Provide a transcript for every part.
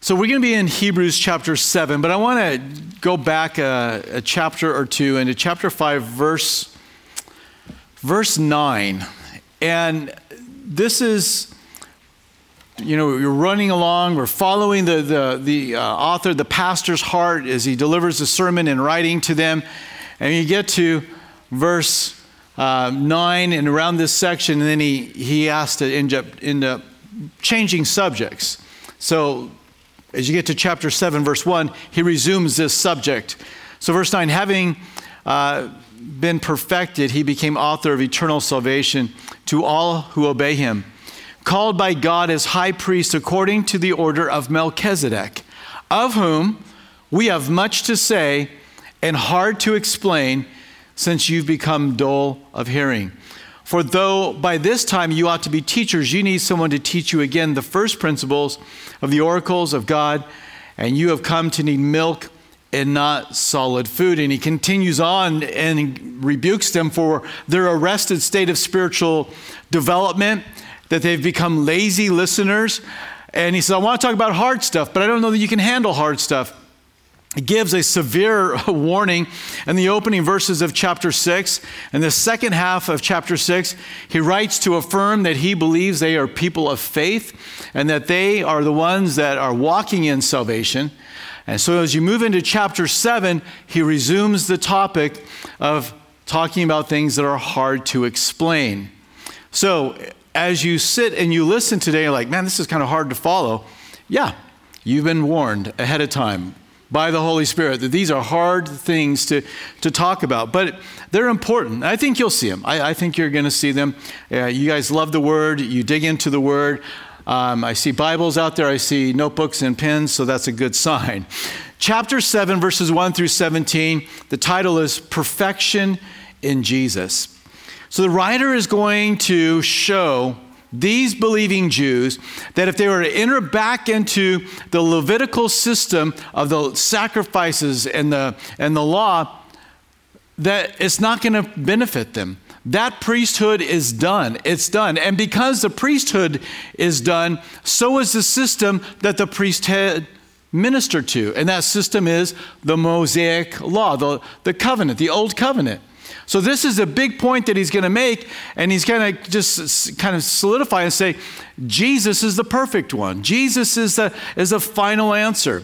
So we're going to be in Hebrews chapter 7, but I want to go back a, a, chapter or two into chapter 5, verse, verse 9. And this is, you know, you're running along, we're following the, the, the uh, author, the pastor's heart as he delivers the sermon and writing to them. And you get to verse uh, 9 and around this section, and then he, he has to end up, end up changing subjects. So as you get to chapter 7, verse 1, he resumes this subject. So, verse 9, having uh, been perfected, he became author of eternal salvation to all who obey him, called by God as high priest according to the order of Melchizedek, of whom we have much to say and hard to explain since you've become dull of hearing. For though by this time you ought to be teachers, you need someone to teach you again the first principles of the oracles of God, and you have come to need milk and not solid food. And he continues on and rebukes them for their arrested state of spiritual development, that they've become lazy listeners. And he says, I want to talk about hard stuff, but I don't know that you can handle hard stuff gives a severe warning in the opening verses of chapter 6. In the second half of chapter 6, he writes to affirm that he believes they are people of faith and that they are the ones that are walking in salvation. And so as you move into chapter 7, he resumes the topic of talking about things that are hard to explain. So as you sit and you listen today, like, man, this is kind of hard to follow. Yeah, you've been warned ahead of time by the Holy Spirit that these are hard things to, to talk about, but they're important. I think you'll see them. I, I think you're going to see them. Uh, you guys love the Word, you dig into the Word. Um, I see Bibles out there, I see notebooks and pens, so that's a good sign. Chapter 7, verses 1 through 17, the title is Perfection in Jesus. So the writer is going to show these believing Jews that if they were to enter back into the Levitical system of the sacrifices and the, and the law, that it's not going to benefit them. That priesthood is done. It's done. And because the priesthood is done, so is the system that the priest had ministered to. And that system is the Mosaic law, the, the covenant, the old covenant. So, this is a big point that he's going to make, and he's going to just kind of solidify and say, Jesus is the perfect one. Jesus is the, is the final answer.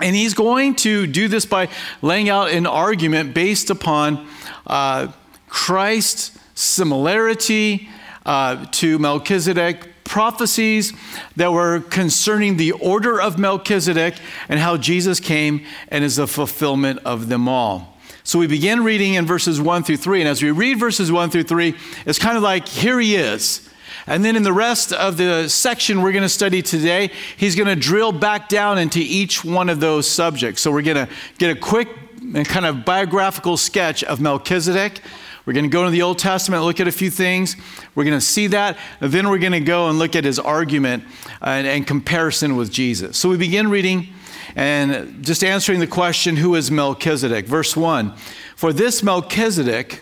And he's going to do this by laying out an argument based upon uh, Christ's similarity uh, to Melchizedek, prophecies that were concerning the order of Melchizedek, and how Jesus came and is the fulfillment of them all. So we begin reading in verses 1 through 3. And as we read verses 1 through 3, it's kind of like, here he is. And then in the rest of the section we're going to study today, he's going to drill back down into each one of those subjects. So we're going to get a quick and kind of biographical sketch of Melchizedek. We're going to go to the Old Testament, look at a few things. We're going to see that. And then we're going to go and look at his argument and, and comparison with Jesus. So we begin reading and just answering the question, who is Melchizedek? Verse 1 For this Melchizedek,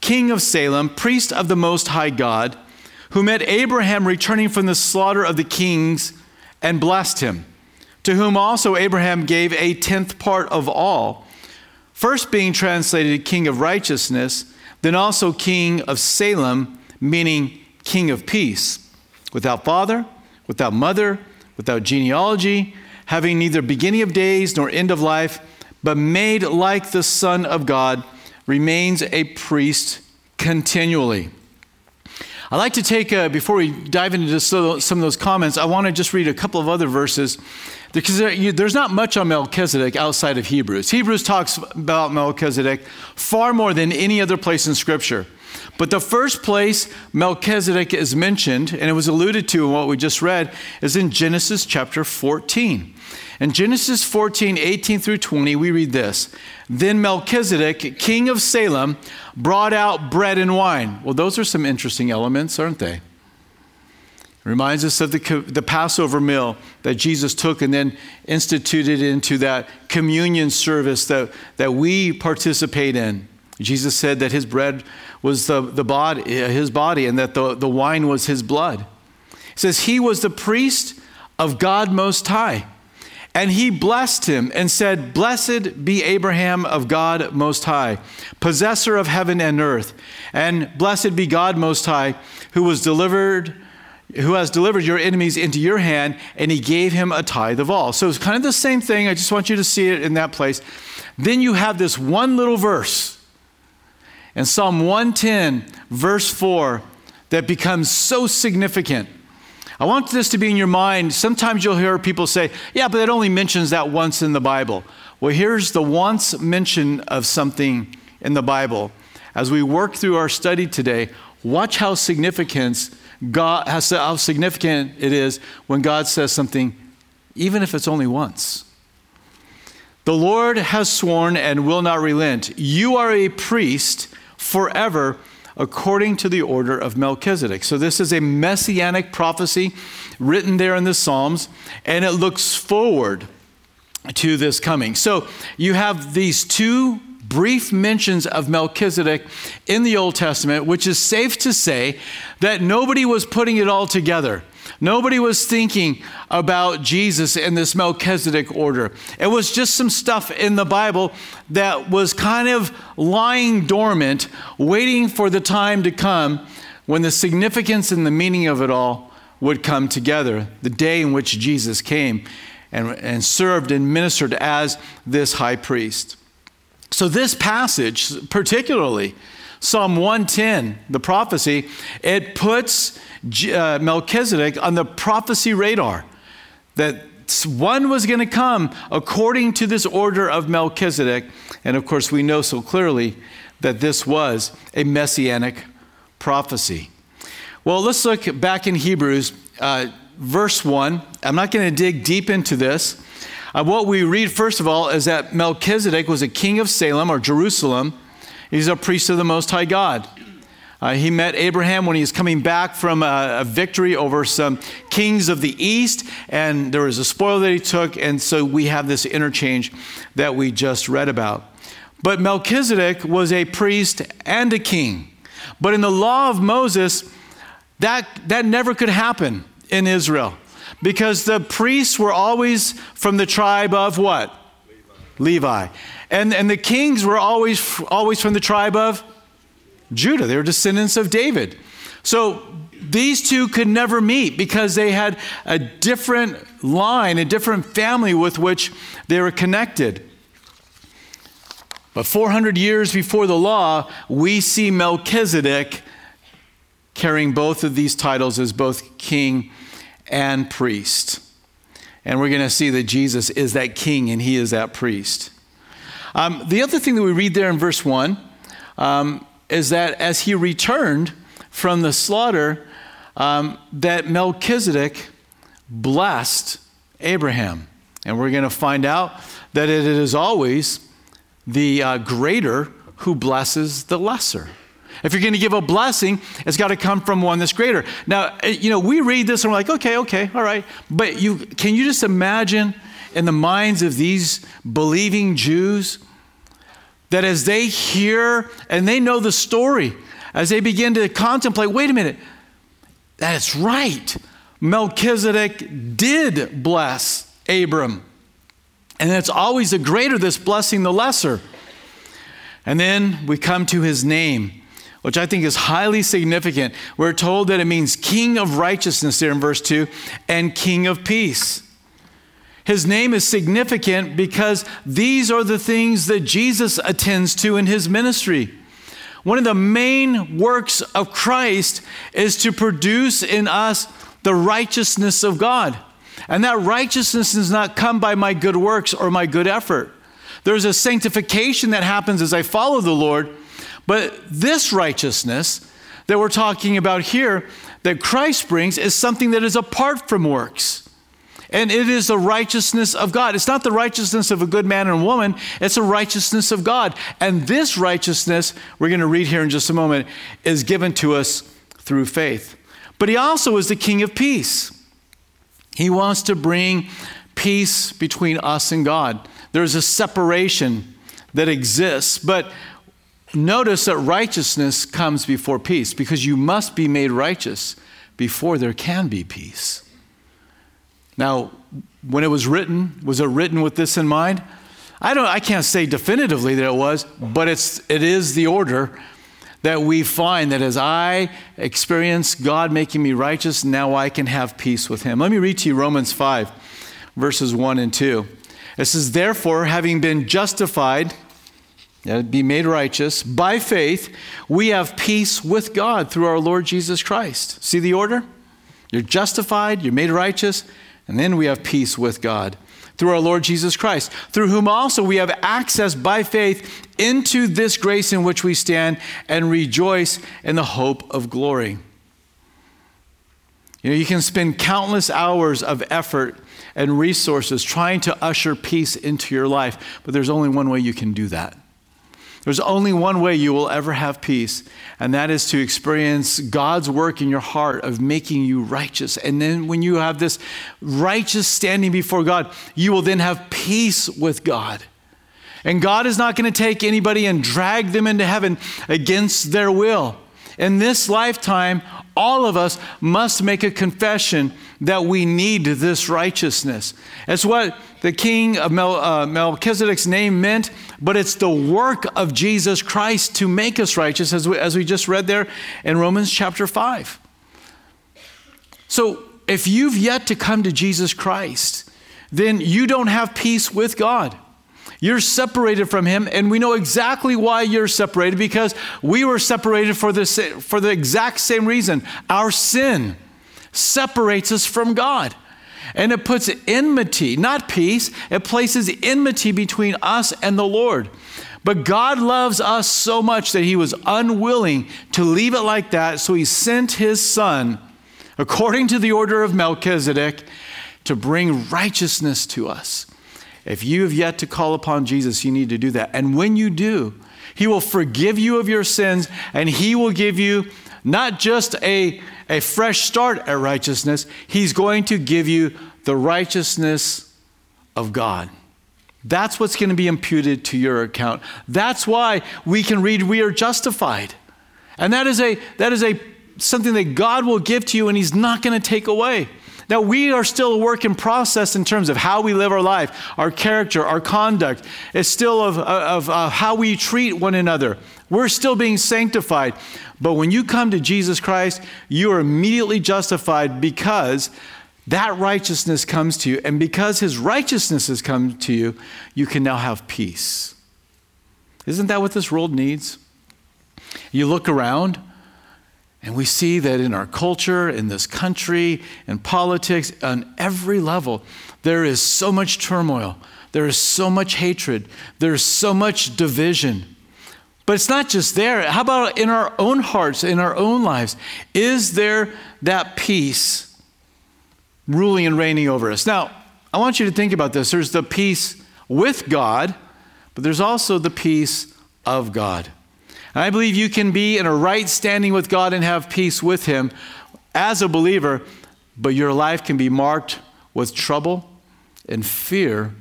king of Salem, priest of the Most High God, who met Abraham returning from the slaughter of the kings and blessed him, to whom also Abraham gave a tenth part of all, first being translated king of righteousness, then also king of Salem, meaning king of peace, without father, without mother, without genealogy having neither beginning of days nor end of life, but made like the Son of God, remains a priest continually. I'd like to take, uh, before we dive into some of those comments, I want to just read a couple of other verses because there's not much on Melchizedek outside of Hebrews. Hebrews talks about Melchizedek far more than any other place in Scripture. But the first place Melchizedek is mentioned, and it was alluded to in what we just read, is in Genesis chapter 14. In Genesis 14, 18 through 20, we read this Then Melchizedek, king of Salem, brought out bread and wine. Well, those are some interesting elements, aren't they? reminds us of the, the Passover meal that Jesus took and then instituted into that communion service that, that we participate in. Jesus said that his bread was the, the body, his body and that the, the wine was his blood. He says he was the priest of God Most High. And he blessed him and said, Blessed be Abraham of God Most High, possessor of heaven and earth. And blessed be God Most High, who was delivered who has delivered your enemies into your hand, and he gave him a tithe of all. So it's kind of the same thing. I just want you to see it in that place. Then you have this one little verse in Psalm 110, verse 4, that becomes so significant. I want this to be in your mind. Sometimes you'll hear people say, yeah, but it only mentions that once in the Bible. Well, here's the once mention of something in the Bible. As we work through our study today, watch how significant God how significant it is when God says something, even if it's only once. The Lord has sworn and will not relent. You are a priest forever according to the order of Melchizedek. So, this is a messianic prophecy written there in the Psalms, and it looks forward to this coming. So, you have these two brief mentions of Melchizedek in the Old Testament, which is safe to say that nobody was putting it all together. Nobody was thinking about Jesus in this Melchizedek order. It was just some stuff in the Bible that was kind of lying dormant, waiting for the time to come when the significance and the meaning of it all would come together, the day in which Jesus came and, and served and ministered as this high priest. So, this passage, particularly Psalm 110, the prophecy, it puts uh, Melchizedek on the prophecy radar that one was going to come according to this order of Melchizedek. And of course, we know so clearly that this was a messianic prophecy. Well, let's look back in Hebrews, uh, verse 1. I'm not going to dig deep into this. Uh, what we read, first of all, is that Melchizedek was a king of Salem or Jerusalem. He's a priest of the Most High God. Uh, he met Abraham when he was coming back from a, a, victory over some kings of the east, and there was a spoil that he took, and so we have this interchange that we just read about. But Melchizedek was a priest and a king. But in the law of Moses, that, that never could happen in Israel because the priests were always from the tribe of what? Levi. And, and the kings were always, always from the tribe of Judah. They were descendants of David. So these two could never meet because they had a different line, a different family with which they were connected. But 400 years before the law, we see Melchizedek carrying both of these titles as both king and priest. And we're going to see that Jesus is that king and he is that priest. Um, the other thing that we read there in verse 1 um, is that as he returned from the slaughter, um, that Melchizedek blessed Abraham. And we're going to find out that it is always the uh, greater who blesses the lesser. If you're going to give a blessing, it's got to come from one that's greater. Now, uh, you know, we read this and we're like, okay, okay, all right. But you can you just imagine in the minds of these believing Jews that as they hear and they know the story, as they begin to contemplate, wait a minute, that's right. Melchizedek did bless Abram. And it's always the greater that's blessing the lesser. And then we come to his name, which I think is highly significant. We're told that it means king of righteousness there in verse 2 and king of peace. His name is significant because these are the things that Jesus attends to in his ministry. One of the main works of Christ is to produce in us the righteousness of God. And that righteousness does not come by my good works or my good effort. There's a sanctification that happens as I follow the Lord. But this righteousness that we're talking about here, that Christ brings, is something that is apart from works. And it is the righteousness of God. It's not the righteousness of a good man and woman, it's the righteousness of God. And this righteousness, we're going to read here in just a moment, is given to us through faith. But he also is the King of peace. He wants to bring peace between us and God. There's a separation that exists, but notice that righteousness comes before peace because you must be made righteous before there can be peace. Now, when it was written, was it written with this in mind? I don't I can't say definitively that it was, but it's it is the order that we find that as I experience God making me righteous, now I can have peace with him. Let me read to you Romans 5 verses 1 and 2. It says, Therefore, having been justified, be made righteous by faith, we have peace with God through our Lord Jesus Christ. See the order? You're justified, you're made righteous, and then we have peace with God through our Lord Jesus Christ, through whom also we have access by faith into this grace in which we stand and rejoice in the hope of glory. You know, you can spend countless hours of effort and resources trying to usher peace into your life, but there's only one way you can do that. There's only one way you will ever have peace, and that is to experience God's work in your heart of making you righteous. And then when you have this righteous standing before God, you will then have peace with God. And God is not going to take anybody and drag them into heaven against their will. In this lifetime, all of us must make a confession that we need this righteousness. It's what the king of Mel, uh, Melchizedek's name meant, but it's the work of Jesus Christ to make us righteous, as we, as we just read there in Romans chapter 5. So if you've yet to come to Jesus Christ, then you don't have peace with God. You're separated from him, and we know exactly why you're separated because we were separated for the, for the exact same reason. Our sin separates us from God. And it puts enmity, not peace, it places enmity between us and the Lord. But God loves us so much that he was unwilling to leave it like that, so he sent his son, according to the order of Melchizedek, to bring righteousness to us. If you have yet to call upon Jesus, you need to do that. And when you do, He will forgive you of your sins and He will give you not just a, a fresh start at righteousness, He's going to give you the righteousness of God. That's what's going to be imputed to your account. That's why we can read we are justified. And that is a that is a something that God will give to you and he's not going to take away. Now, we are still a work in process in terms of how we live our life, our character, our conduct. It's still of, of, of uh, how we treat one another. We're still being sanctified. But when you come to Jesus Christ, you are immediately justified because that righteousness comes to you. And because his righteousness has come to you, you can now have peace. Isn't that what this world needs? You look around, and we see that in our culture, in this country, in politics, on every level, there is so much turmoil. There is so much hatred. There's so much division. But it's not just there. How about in our own hearts, in our own lives? Is there that peace ruling and reigning over us? Now, I want you to think about this. There's the peace with God, but there's also the peace of God. And I believe you can be in a right standing with God and have peace with Him as a believer, but your life can be marked with trouble and fear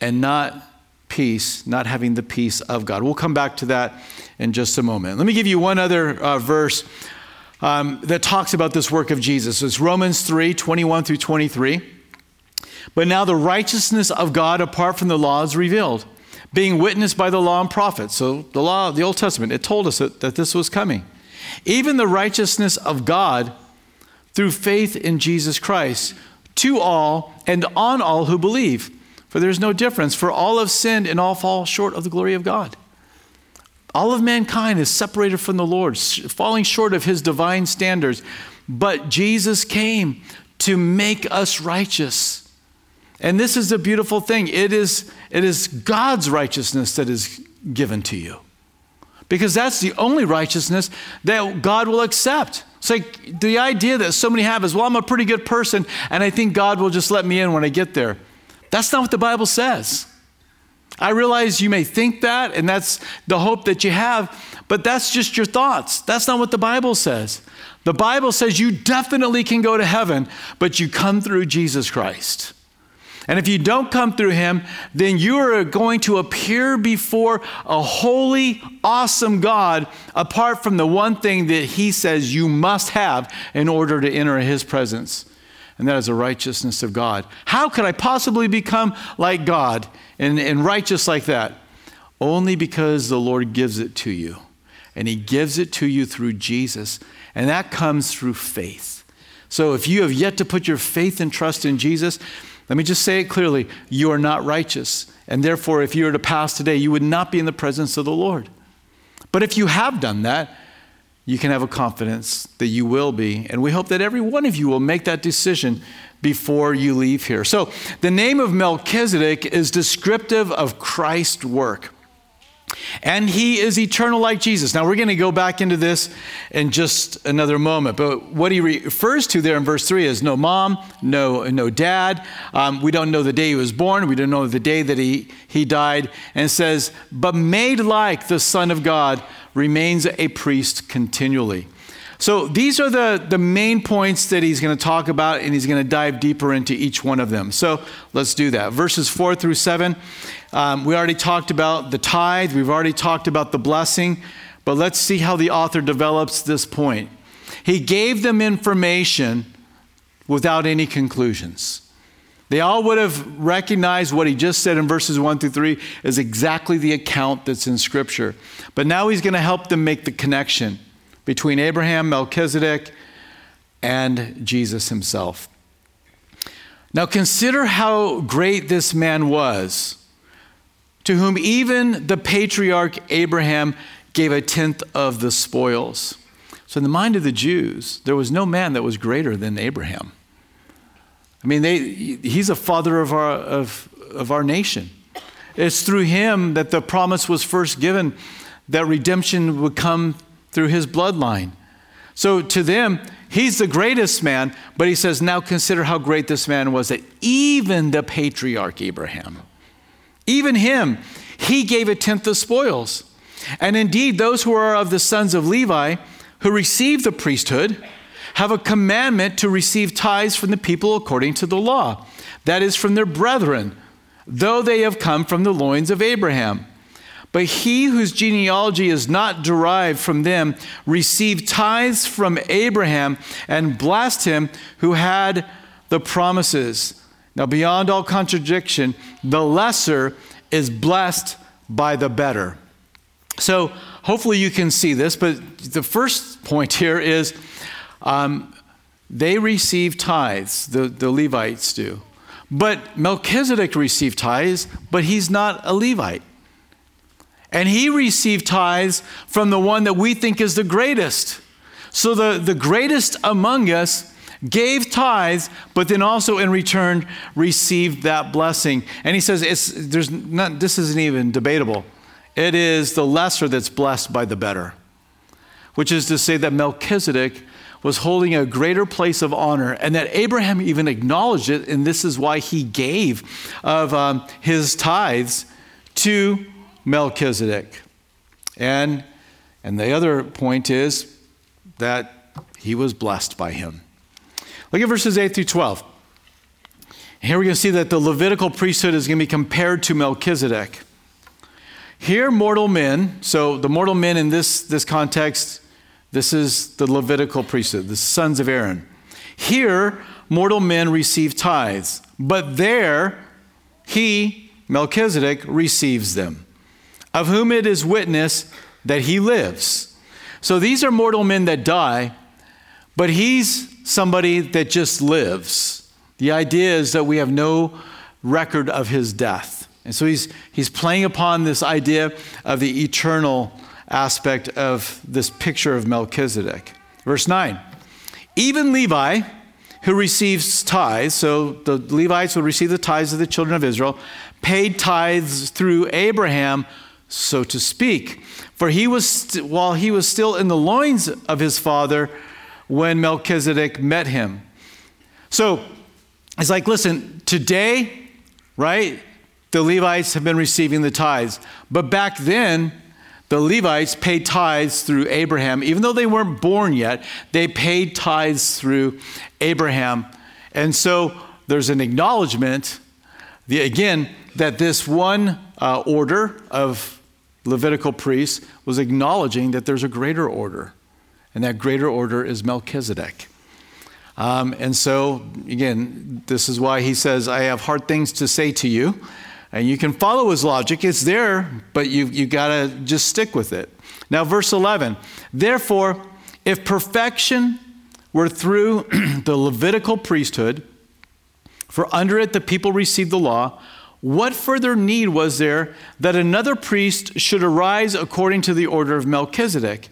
and not peace, not having the peace of God. We'll come back to that in just a moment. Let me give you one other uh, verse um, that talks about this work of Jesus. It's Romans 3 21 through 23. But now the righteousness of God apart from the law is revealed being witnessed by the law and prophets. So, the law, of the Old Testament, it told us that, that this was coming. Even the righteousness of God through faith in Jesus Christ to all and on all who believe. For there's no difference, for all have sinned and all fall short of the glory of God. All of mankind is separated from the Lord, falling short of his divine standards. But Jesus came to make us righteous. And this is a beautiful thing. It is, it is God's righteousness that is given to you. Because that's the only righteousness that God will accept. It's like the idea that so many have is, well, I'm a pretty good person, and I think God will just let me in when I get there. That's not what the Bible says. I realize you may think that, and that's the hope that you have, but that's just your thoughts. That's not what the Bible says. The Bible says you definitely can go to heaven, but you come through Jesus Christ. And if you don't come through him, then you are going to appear before a holy, awesome God apart from the one thing that he says you must have in order to enter his presence. and that is the righteousness of God. How could I possibly become like God and, and righteous like that? Only because the Lord gives it to you. And He gives it to you through Jesus. And that comes through faith. So if you have yet to put your faith and trust in Jesus, let me just say it clearly you are not righteous. And therefore, if you were to pass today, you would not be in the presence of the Lord. But if you have done that, you can have a confidence that you will be. And we hope that every one of you will make that decision before you leave here. So, the name of Melchizedek is descriptive of Christ's work. And he is eternal like Jesus. Now, we're going to go back into this in just another moment. But what he refers to there in verse 3 is no mom, no, no dad. Um, we don't know the day he was born. We don't know the day that he, he died. And says, but made like the Son of God remains a priest continually. So these are the, the main points that he's going to talk about, and he's going to dive deeper into each one of them. So let's do that. Verses 4 through 7. Um, we already talked about the tithe, we've already talked about the blessing, but let's see how the author develops this point. He gave them information without any conclusions. They all would have recognized what he just said in verses 1 through 3 as exactly the account that's in Scripture. But now he's going to help them make the connection between Abraham, Melchizedek, and Jesus himself. Now consider how great this man was, to whom even the patriarch Abraham gave a tenth of the spoils. So, in the mind of the Jews, there was no man that was greater than Abraham. I mean, they, he's a father of our, of, of our nation. It's through him that the promise was first given that redemption would come through his bloodline. So to them, he's the greatest man, but he says, now consider how great this man was that even the patriarch Abraham, even him, he gave a tenth of spoils. And indeed, those who are of the sons of Levi, who receive the priesthood, have a commandment to receive tithes from the people according to the law, that is, from their brethren, though they have come from the loins of Abraham. But he whose genealogy is not derived from them received tithes from Abraham and blessed him who had the promises. Now, beyond all contradiction, the lesser is blessed by the better. So, hopefully, you can see this, but the first point here is um, they receive tithes, the, the Levites do. But Melchizedek received tithes, but he's not a Levite. And he received tithes from the one that we think is the greatest. So the, the greatest among us gave tithes, but then also in return received that blessing. And he says, it's, there's not, this isn't even debatable. It is the lesser that's blessed by the better, which is to say that Melchizedek was holding a greater place of honor, and that Abraham even acknowledged it, and this is why he gave of um, his tithes to Melchizedek. And, and the other point is that he was blessed by him. Look at verses 8 through 12. Here we're going to see that the Levitical priesthood is going to be compared to Melchizedek. Here, mortal men, so the mortal men in this, this context, this is the Levitical priesthood, the sons of Aaron. Here, mortal men receive tithes, but there, he, Melchizedek, receives them of whom it is witness that he lives. So these are mortal men that die, but he's somebody that just lives. The idea is that we have no record of his death. And so he's, he's playing upon this idea of the eternal aspect of this picture of Melchizedek. Verse 9 Even Levi, who receives tithes, so the Levites would receive the tithes of the children of Israel, paid tithes through Abraham so to speak. For he was, st- while he was still in the loins of his father when Melchizedek met him. So it's like, listen, today, right, the Levites have been receiving the tithes. But back then, the Levites paid tithes through Abraham. Even though they weren't born yet, they paid tithes through Abraham. And so there's an acknowledgement, the, again, that this one uh, order of Levitical priest was acknowledging that there's a greater order, and that greater order is Melchizedek. Um, and so, again, this is why he says, I have hard things to say to you. And you can follow his logic, it's there, but you, you got to just stick with it. Now, verse 11 Therefore, if perfection were through the Levitical priesthood, for under it the people received the law, what further need was there that another priest should arise according to the order of Melchizedek,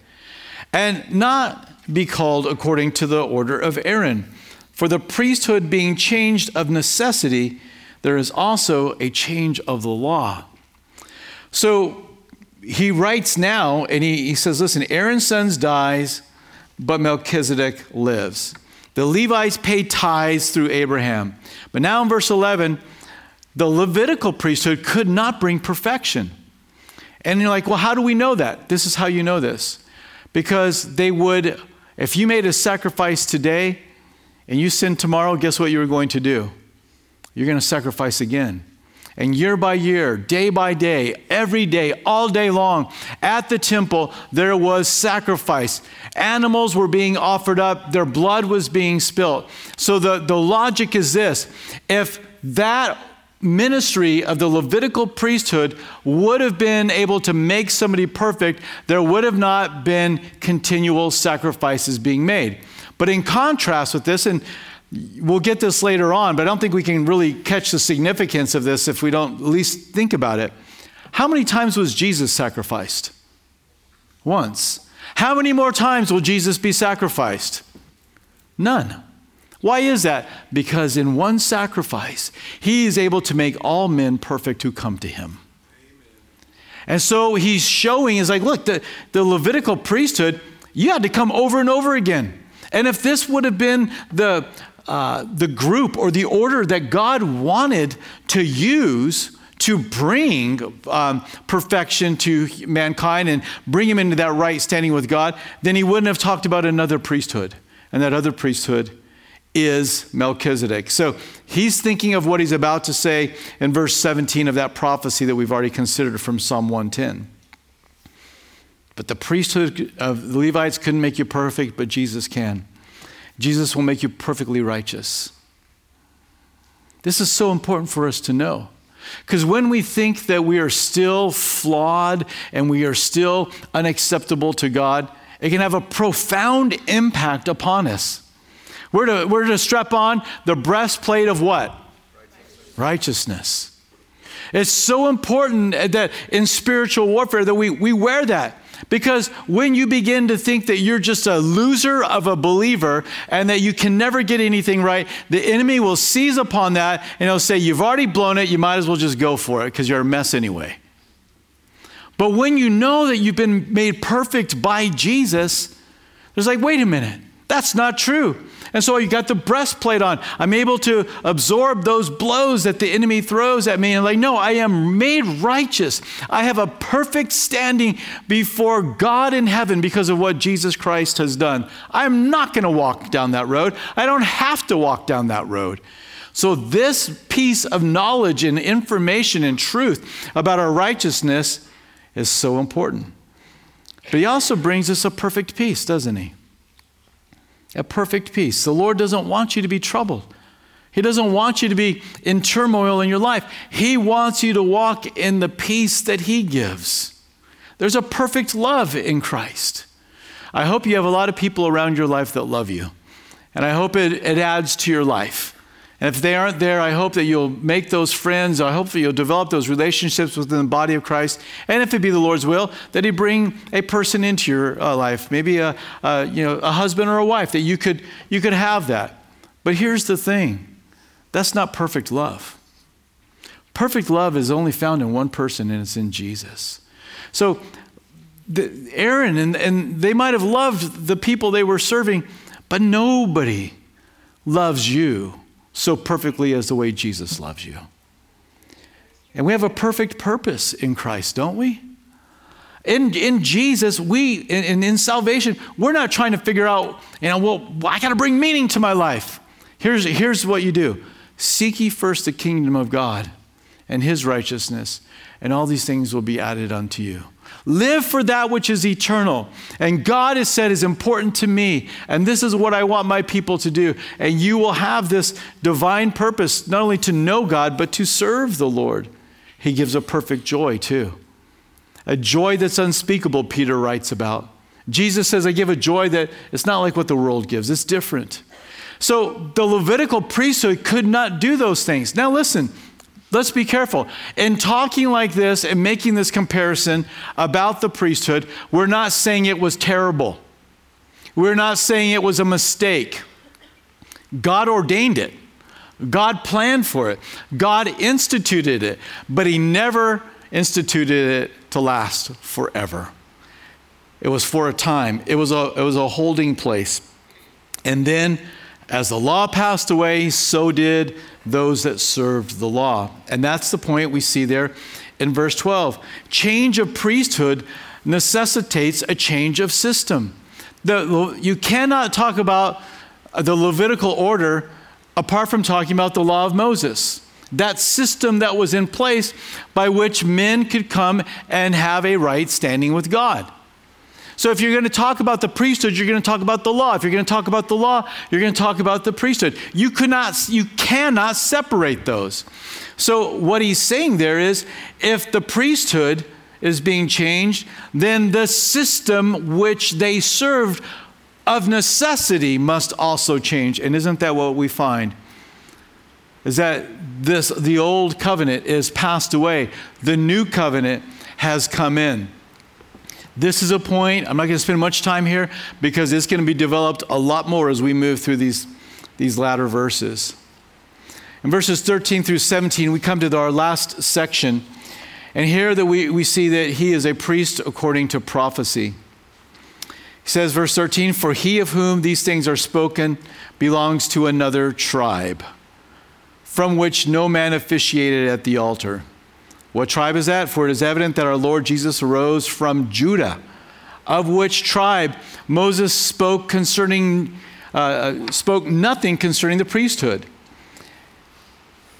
and not be called according to the order of Aaron? For the priesthood being changed of necessity, there is also a change of the law. So he writes now, and he, he says, Listen, Aaron's sons dies, but Melchizedek lives. The Levites pay tithes through Abraham. But now in verse 11, the Levitical priesthood could not bring perfection. And you're like, well, how do we know that? This is how you know this. Because they would, if you made a sacrifice today and you sinned tomorrow, guess what you were going to do? You're going to sacrifice again. And year by year, day by day, every day, all day long, at the temple, there was sacrifice. Animals were being offered up, their blood was being spilt. So the, the logic is this if that ministry of the Levitical priesthood would have been able to make somebody perfect, there would have not been continual sacrifices being made. But in contrast with this, and We'll get this later on, but I don't think we can really catch the significance of this if we don't at least think about it. How many times was Jesus sacrificed? Once. How many more times will Jesus be sacrificed? None. Why is that? Because in one sacrifice, he is able to make all men perfect who come to him. And so he's showing, is like, look, the, the Levitical priesthood, you had to come over and over again. And if this would have been the, uh, the group or the order that God wanted to use to bring um, perfection to mankind and bring him into that right standing with God, then he wouldn't have talked about another priesthood. And that other priesthood is Melchizedek. So he's thinking of what he's about to say in verse 17 of that prophecy that we've already considered from Psalm 110. But the priesthood of the Levites couldn't make you perfect, but Jesus can. Jesus will make you perfectly righteous. This is so important for us to know. Because when we think that we are still flawed and we are still unacceptable to God, it can have a profound impact upon us. We're to, we're to strap on the breastplate of what? Righteousness. Righteousness. It's so important that in spiritual warfare that we, we wear that. Because when you begin to think that you're just a loser of a believer and that you can never get anything right, the enemy will seize upon that and he'll say, You've already blown it, you might as well just go for it because you're a mess anyway. But when you know that you've been made perfect by Jesus, there's like, Wait a minute, that's not true. And so you got the breastplate on. I'm able to absorb those blows that the enemy throws at me. And like, no, I am made righteous. I have a perfect standing before God in heaven because of what Jesus Christ has done. I'm not going to walk down that road. I don't have to walk down that road. So, this piece of knowledge and information and truth about our righteousness is so important. But he also brings us a perfect peace, doesn't he? A perfect peace. The Lord doesn't want you to be troubled. He doesn't want you to be in turmoil in your life. He wants you to walk in the peace that He gives. There's a perfect love in Christ. I hope you have a lot of people around your life that love you. And I hope it, it adds to your life. And if they aren't there, I hope that you'll make those friends. I hope that you'll develop those relationships within the body of Christ. And if it be the Lord's will, that He bring a person into your uh, life, maybe a, a, you know, a husband or a wife, that you could, you could have that. But here's the thing that's not perfect love. Perfect love is only found in one person, and it's in Jesus. So, the, Aaron and, and they might have loved the people they were serving, but nobody loves you so perfectly as the way Jesus loves you. And we have a perfect purpose in Christ, don't we? In, in Jesus, we, in, in salvation, we're not trying to figure out, you know, well, I got to bring meaning to my life. Here's, here's what you do Seek ye first the kingdom of God and his righteousness, and all these things will be added unto you. Live for that which is eternal. And God has said is important to me. And this is what I want my people to do. And you will have this divine purpose, not only to know God, but to serve the Lord. He gives a perfect joy, too. A joy that's unspeakable, Peter writes about. Jesus says, I give a joy that it's not like what the world gives, it's different. So the Levitical priesthood could not do those things. Now, listen, let's be careful. In talking like this and making this comparison about the priesthood, we're not saying it was terrible. We're not saying it was a mistake. God ordained it, God planned for it, God instituted it, but He never instituted it to last forever. It was for a time, it was a, it was a holding place. And then, as the law passed away, so did those that served the law. And that's the point we see there in verse 12. Change of priesthood necessitates a change of system. The, you cannot talk about the Levitical order apart from talking about the law of Moses. That system that was in place by which men could come and have a right standing with God. So if you're going to talk about the priesthood, you're going to talk about the law. If you're going to talk about the law, you're going to talk about the priesthood. You could not, you cannot separate those. So what he's saying there is, if the priesthood is being changed, then the system which they served of necessity must also change. And isn't that what we find? Is that this the old covenant is passed away, the new covenant has come in. This is a point, I'm not going to spend much time here because it's going to be developed a lot more as we move through these, these latter verses. In verses 13 through 17, we come to our last section. And here that we, we see that he is a priest according to prophecy. He says, verse 13, For he of whom these things are spoken belongs to another tribe, from which no man officiated at the altar. What tribe is that? For it is evident that our Lord Jesus arose from Judah, of which tribe Moses spoke concerning, uh, uh, spoke nothing concerning the priesthood.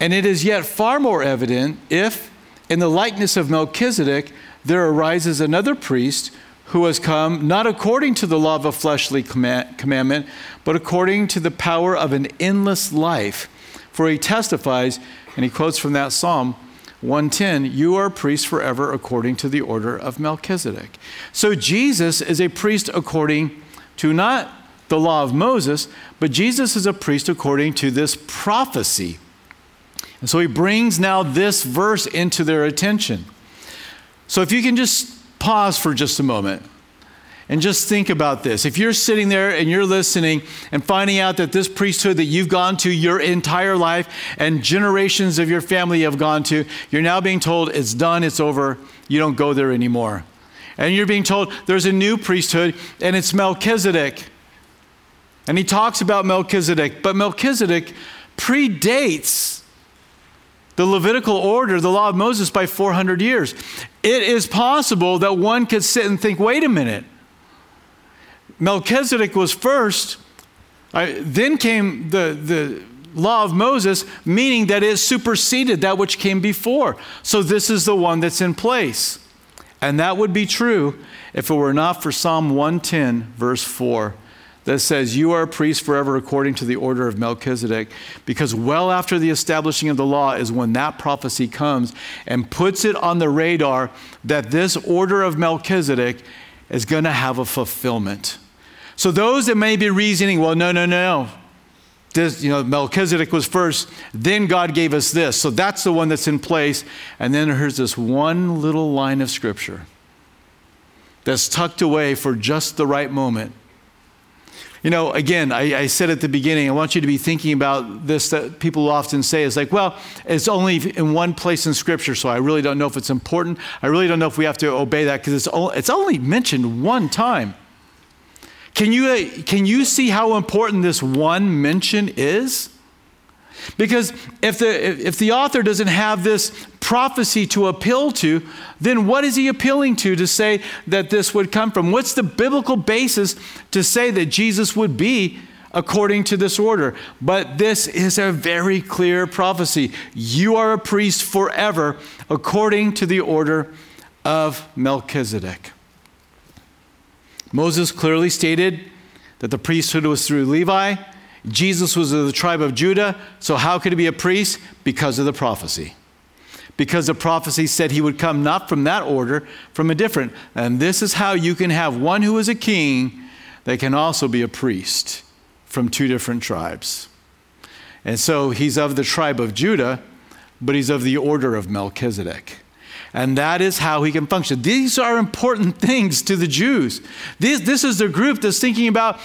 And it is yet far more evident if, in the likeness of Melchizedek, there arises another priest who has come not according to the law of a fleshly commandment, but according to the power of an endless life. For he testifies, and he quotes from that psalm 110, you are priest forever according to the order of Melchizedek. So Jesus is a priest according to not the law of Moses, but Jesus is a priest according to this prophecy. And so he brings now this verse into their attention. So if you can just pause for just a moment. And just think about this. If you're sitting there and you're listening and finding out that this priesthood that you've gone to your entire life and generations of your family have gone to, you're now being told it's done, it's over, you don't go there anymore. And you're being told there's a new priesthood and it's Melchizedek. And he talks about Melchizedek, but Melchizedek predates the Levitical order, the law of Moses, by 400 years. It is possible that one could sit and think, wait a minute. Melchizedek was first, then came the, the law of Moses, meaning that it superseded that which came before. So this is the one that's in place. And that would be true if it were not for Psalm 110, verse 4, that says, You are a priest forever according to the order of Melchizedek. Because well after the establishing of the law is when that prophecy comes and puts it on the radar that this order of Melchizedek is going to have a fulfillment. So those that may be reasoning, well, no, no, no. This, you know, Melchizedek was first, then God gave us this. So that's the one that's in place. And then here's this one little line of scripture that's tucked away for just the right moment. You know, again, I, I, said at the beginning, I want you to be thinking about this that people often say is like, well, it's only in one place in Scripture, so I really don't know if it's important. I really don't know if we have to obey that because it's, it's only mentioned one time. Can you, uh, can you see how important this one mention is? Because if the, if the author doesn't have this prophecy to appeal to, then what is he appealing to to say that this would come from? What's the biblical basis to say that Jesus would be according to this order? But this is a very clear prophecy. You are a priest forever according to the order of Melchizedek. Moses clearly stated that the priesthood was through Levi. Jesus was of the tribe of Judah. So, how could he be a priest? Because of the prophecy. Because the prophecy said he would come not from that order, from a different. And this is how you can have one who is a king that can also be a priest from two different tribes. And so he's of the tribe of Judah, but he's of the order of Melchizedek. And that is how he can function. These are important things to the Jews. This, this is the group that's thinking about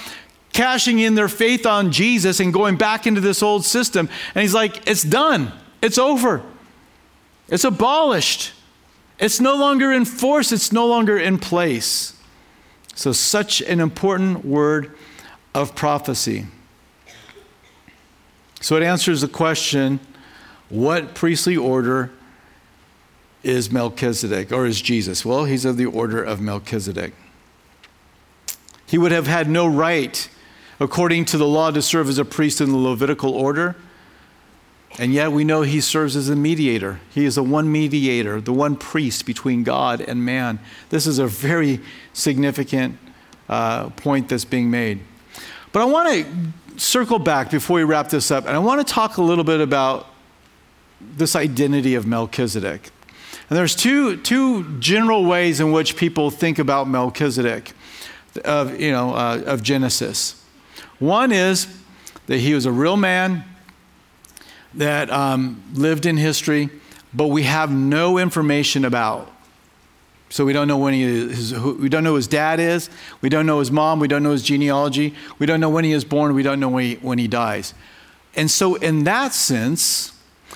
cashing in their faith on Jesus and going back into this old system. And he's like, it's done, it's over, it's abolished, it's no longer in force, it's no longer in place. So, such an important word of prophecy. So, it answers the question what priestly order is Melchizedek or is Jesus? Well, he's of the order of Melchizedek. He would have had no right, according to the law, to serve as a priest in the Levitical order. And yet we know he serves as a mediator. He is the one mediator, the one priest between God and man. This is a very significant uh, point that's being made. But I want to circle back before we wrap this up, and I want to talk a little bit about this identity of Melchizedek. And there's two, two general ways in which people think about Melchizedek of, you know, uh, of Genesis. One is that he was a real man that um, lived in history, but we have no information about. So we don't know when he is, we don't know his dad is, we don't know his mom, we don't know his genealogy, we don't know when he is born, we don't know when he, when he dies. And so, in that sense,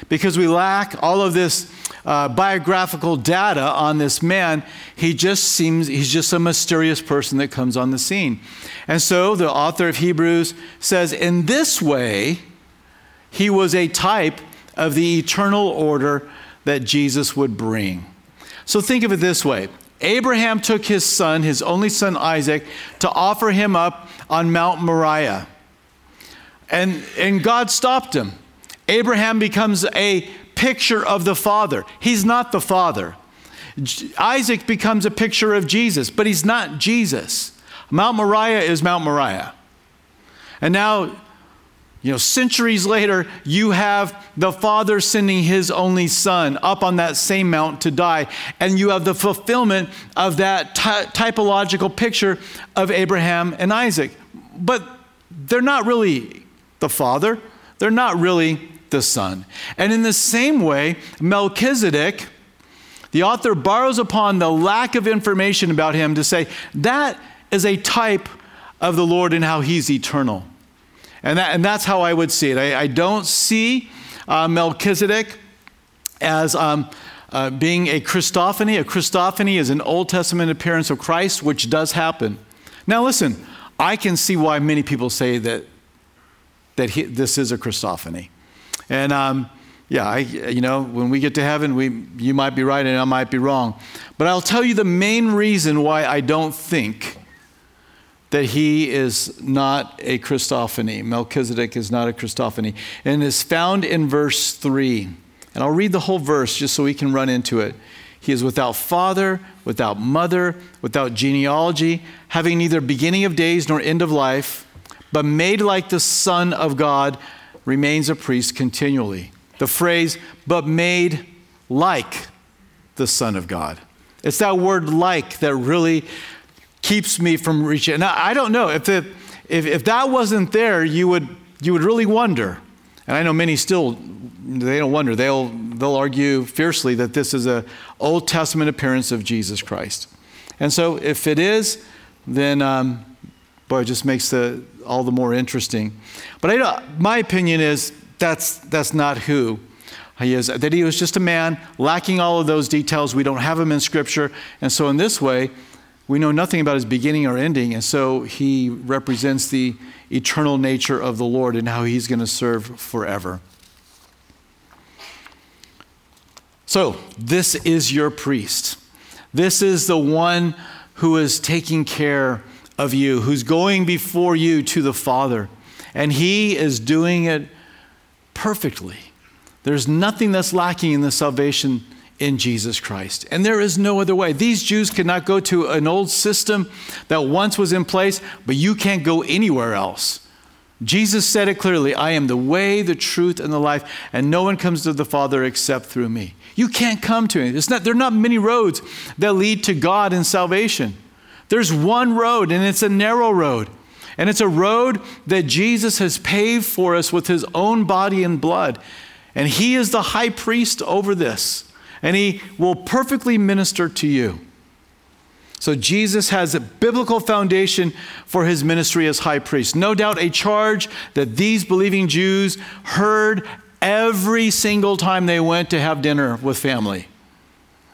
because we lack all of this uh, biographical data on this man, he just seems, he's just a mysterious person that comes on the scene. And so the author of Hebrews says, in this way, he was a type of the eternal order that Jesus would bring. So think of it this way Abraham took his son, his only son Isaac, to offer him up on Mount Moriah. And, and God stopped him. Abraham becomes a picture of the Father. He's not the Father. Isaac becomes a picture of Jesus, but he's not Jesus. Mount Moriah is Mount Moriah. And now, you know, centuries later, you have the Father sending his only Son up on that same mount to die. And you have the fulfillment of that ty- typological picture of Abraham and Isaac. But they're not really the Father, they're not really the Son. And in the same way, Melchizedek, the author borrows upon the lack of information about him to say that is a type of the Lord and how he's eternal. And, that, and that's how I would see it. I, I don't see uh, Melchizedek as um, uh, being a Christophany. A Christophany is an Old Testament appearance of Christ, which does happen. Now, listen, I can see why many people say that, that he, this is a Christophany. And um, yeah, I, you know, when we get to heaven, we, you might be right and I might be wrong. But I'll tell you the main reason why I don't think that he is not a Christophany. Melchizedek is not a Christophany. And is found in verse 3. And I'll read the whole verse just so we can run into it. He is without father, without mother, without genealogy, having neither beginning of days nor end of life, but made like the Son of God remains a priest continually. The phrase, but made like the Son of God. It's that word like that really keeps me from reaching. Now, I don't know if, the, if, if that wasn't there, you would, you would really wonder. And I know many still, they don't wonder. They'll, they'll argue fiercely that this is an Old Testament appearance of Jesus Christ. And so if it is, then um, boy, it just makes the all the more interesting. But I, my opinion is that's that's not who he is. That he was just a man lacking all of those details. We don't have him in Scripture, and so in this way, we know nothing about his beginning or ending, and so he represents the eternal nature of the Lord and how he's going to serve forever. So, this is your priest. This is the one who is taking care of you, who's going before you to the Father. And He is doing it perfectly. There's nothing that's lacking in the salvation in Jesus Christ. And there is no other way. These Jews could not go to an old system that once was in place, but you can't go anywhere else. Jesus said it clearly I am the way, the truth, and the life, and no one comes to the Father except through me. You can't come to Him. Not, there are not many roads that lead to God and salvation. There's one road, and it's a narrow road. And it's a road that Jesus has paved for us with His own body and blood. And He is the high priest over this and he will perfectly minister to you. So Jesus has a biblical foundation for his ministry as high priest. No doubt a charge that these believing Jews heard every single time they went to have dinner with family.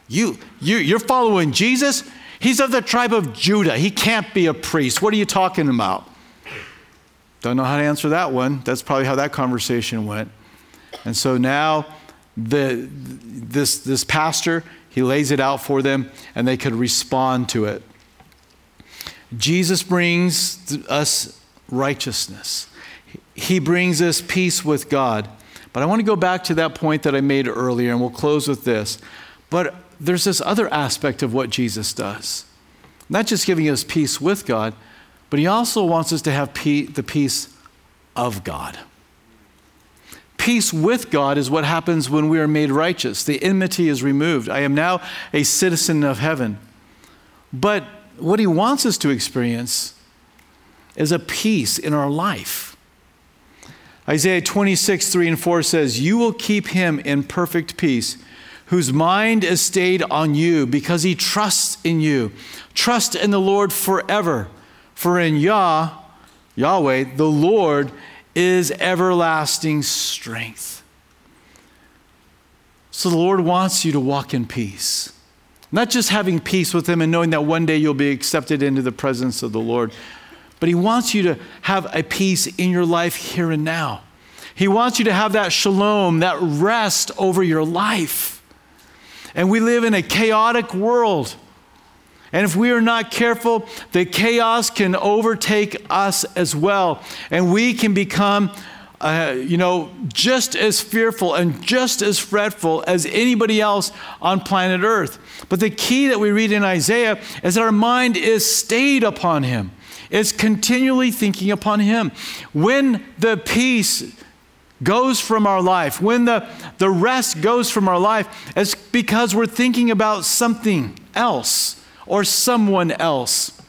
You, you, you're following Jesus? He's of the tribe of Judah. He can't be a priest. What are you talking about? Don't know how to answer that one. That's probably how that conversation went. And so now the, this, this pastor, he lays it out for them, and they could respond to it. Jesus brings us righteousness. He brings us peace with God. But I want to go back to that point that I made earlier, and we'll close with this. But there's this other aspect of what Jesus does. Not just giving us peace with God, but he also wants us to have the peace of God. Peace with God is what happens when we are made righteous. The enmity is removed. I am now a citizen of heaven. But what he wants us to experience is a peace in our life. Isaiah 26, 3 and 4 says, You will keep him in perfect peace, whose mind is stayed on you because he trusts in you. Trust in the Lord forever. For in Yah, Yahweh, the Lord, is everlasting strength. So the Lord wants you to walk in peace. Not just having peace with Him and knowing that one day you'll be accepted into the presence of the Lord, but He wants you to have a peace in your life here and now. He wants you to have that shalom, that rest over your life. And we live in a chaotic world. And if we are not careful, the chaos can overtake us as well. And we can become, uh, you know, just as fearful and just as fretful as anybody else on planet Earth. But the key that we read in Isaiah is that our mind is stayed upon Him, it's continually thinking upon Him. When the peace goes from our life, when the, the rest goes from our life, it's because we're thinking about something else or someone else.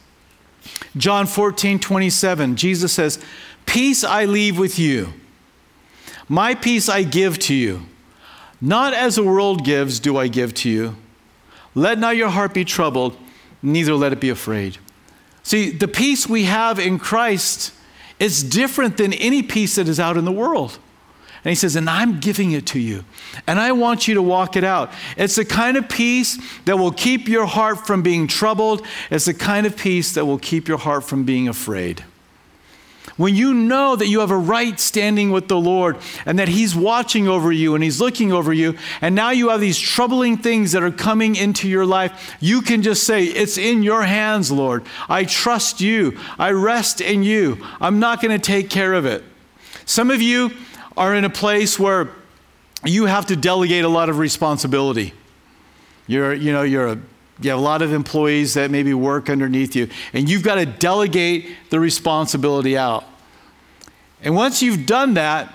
John 14, 27, Jesus says, Peace I leave with you, my peace I give to you. Not as the world gives, do I give to you. Let not your heart be troubled, neither let it be afraid. See, the peace we have in Christ is different than any peace that is out in the world. And he says, And I'm giving it to you. And I want you to walk it out. It's the kind of peace that will keep your heart from being troubled. It's the kind of peace that will keep your heart from being afraid. When you know that you have a right standing with the Lord and that He's watching over you and He's looking over you, and now you have these troubling things that are coming into your life, you can just say, It's in your hands, Lord. I trust you. I rest in you. I'm not going to take care of it. Some of you, are in a place where you have to delegate a lot of responsibility. You're, you know, you're a, you have a lot of employees that maybe work underneath you, and you've got to delegate the responsibility out. And once you've done that,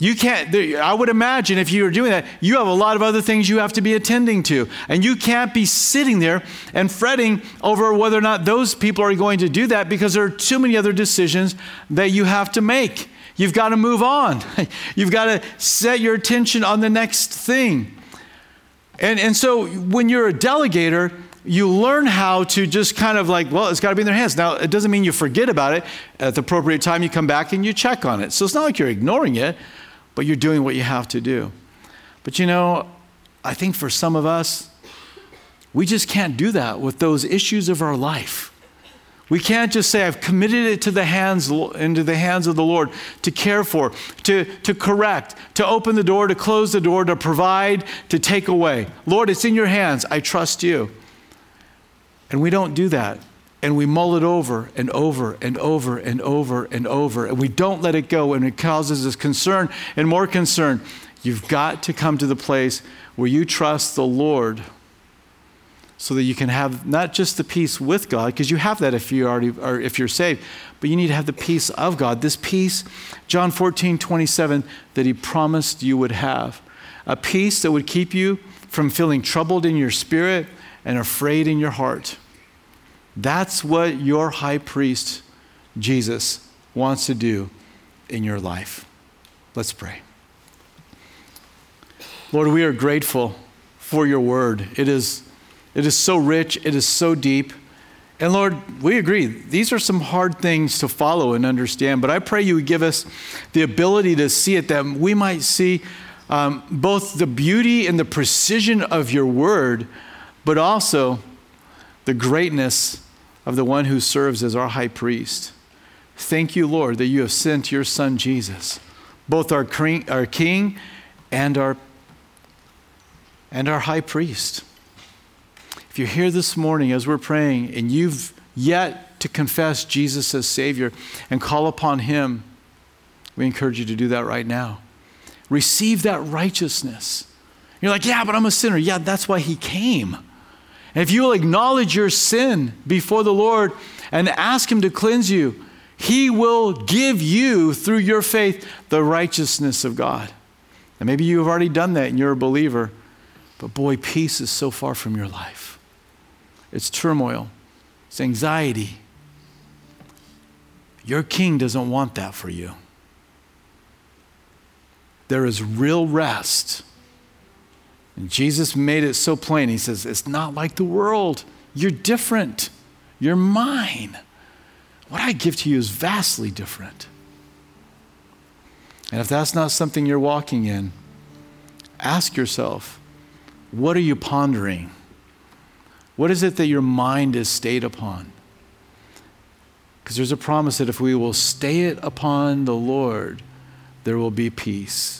you can't, I would imagine if you were doing that, you have a lot of other things you have to be attending to. And you can't be sitting there and fretting over whether or not those people are going to do that because there are too many other decisions that you have to make. You've got to move on. You've got to set your attention on the next thing. And, and so when you're a delegator, you learn how to just kind of like, well, it's got to be in their hands. Now, it doesn't mean you forget about it. At the appropriate time, you come back and you check on it. So it's not like you're ignoring it, but you're doing what you have to do. But you know, I think for some of us, we just can't do that with those issues of our life. We can't just say, I've committed it to the hands, into the hands of the Lord to care for, to, to correct, to open the door, to close the door, to provide, to take away. Lord, it's in your hands. I trust you. And we don't do that. And we mull it over and over and over and over and over. And we don't let it go. And it causes us concern and more concern. You've got to come to the place where you trust the Lord so that you can have not just the peace with God, because you have that if you already or if you're saved, but you need to have the peace of God. This peace, John 14, 27, that He promised you would have. A peace that would keep you from feeling troubled in your spirit and afraid in your heart. That's what your high priest, Jesus, wants to do in your life. Let's pray. Lord, we are grateful for your word. It is, it is so rich, it is so deep. And Lord, we agree, these are some hard things to follow and understand, but I pray you would give us the ability to see it, that we might see um, both the beauty and the precision of your word, but also the greatness of the one who serves as our high priest. Thank you, Lord, that you have sent your son Jesus, both our, our king and our and our high priest. If you're here this morning as we're praying and you've yet to confess Jesus as Savior and call upon Him, we encourage you to do that right now. Receive that righteousness. You're like, yeah, but I'm a sinner. Yeah, that's why He came. And if you will acknowledge your sin before the Lord and ask Him to cleanse you, He will give you, through your faith, the righteousness of God. And maybe you have already done that and you're a believer. But boy, peace is so far from your life. It's turmoil, it's anxiety. Your king doesn't want that for you. There is real rest. And Jesus made it so plain. He says, It's not like the world. You're different. You're mine. What I give to you is vastly different. And if that's not something you're walking in, ask yourself what are you pondering? What is it that your mind is stayed upon? Because there's a promise that if we will stay it upon the Lord, there will be peace.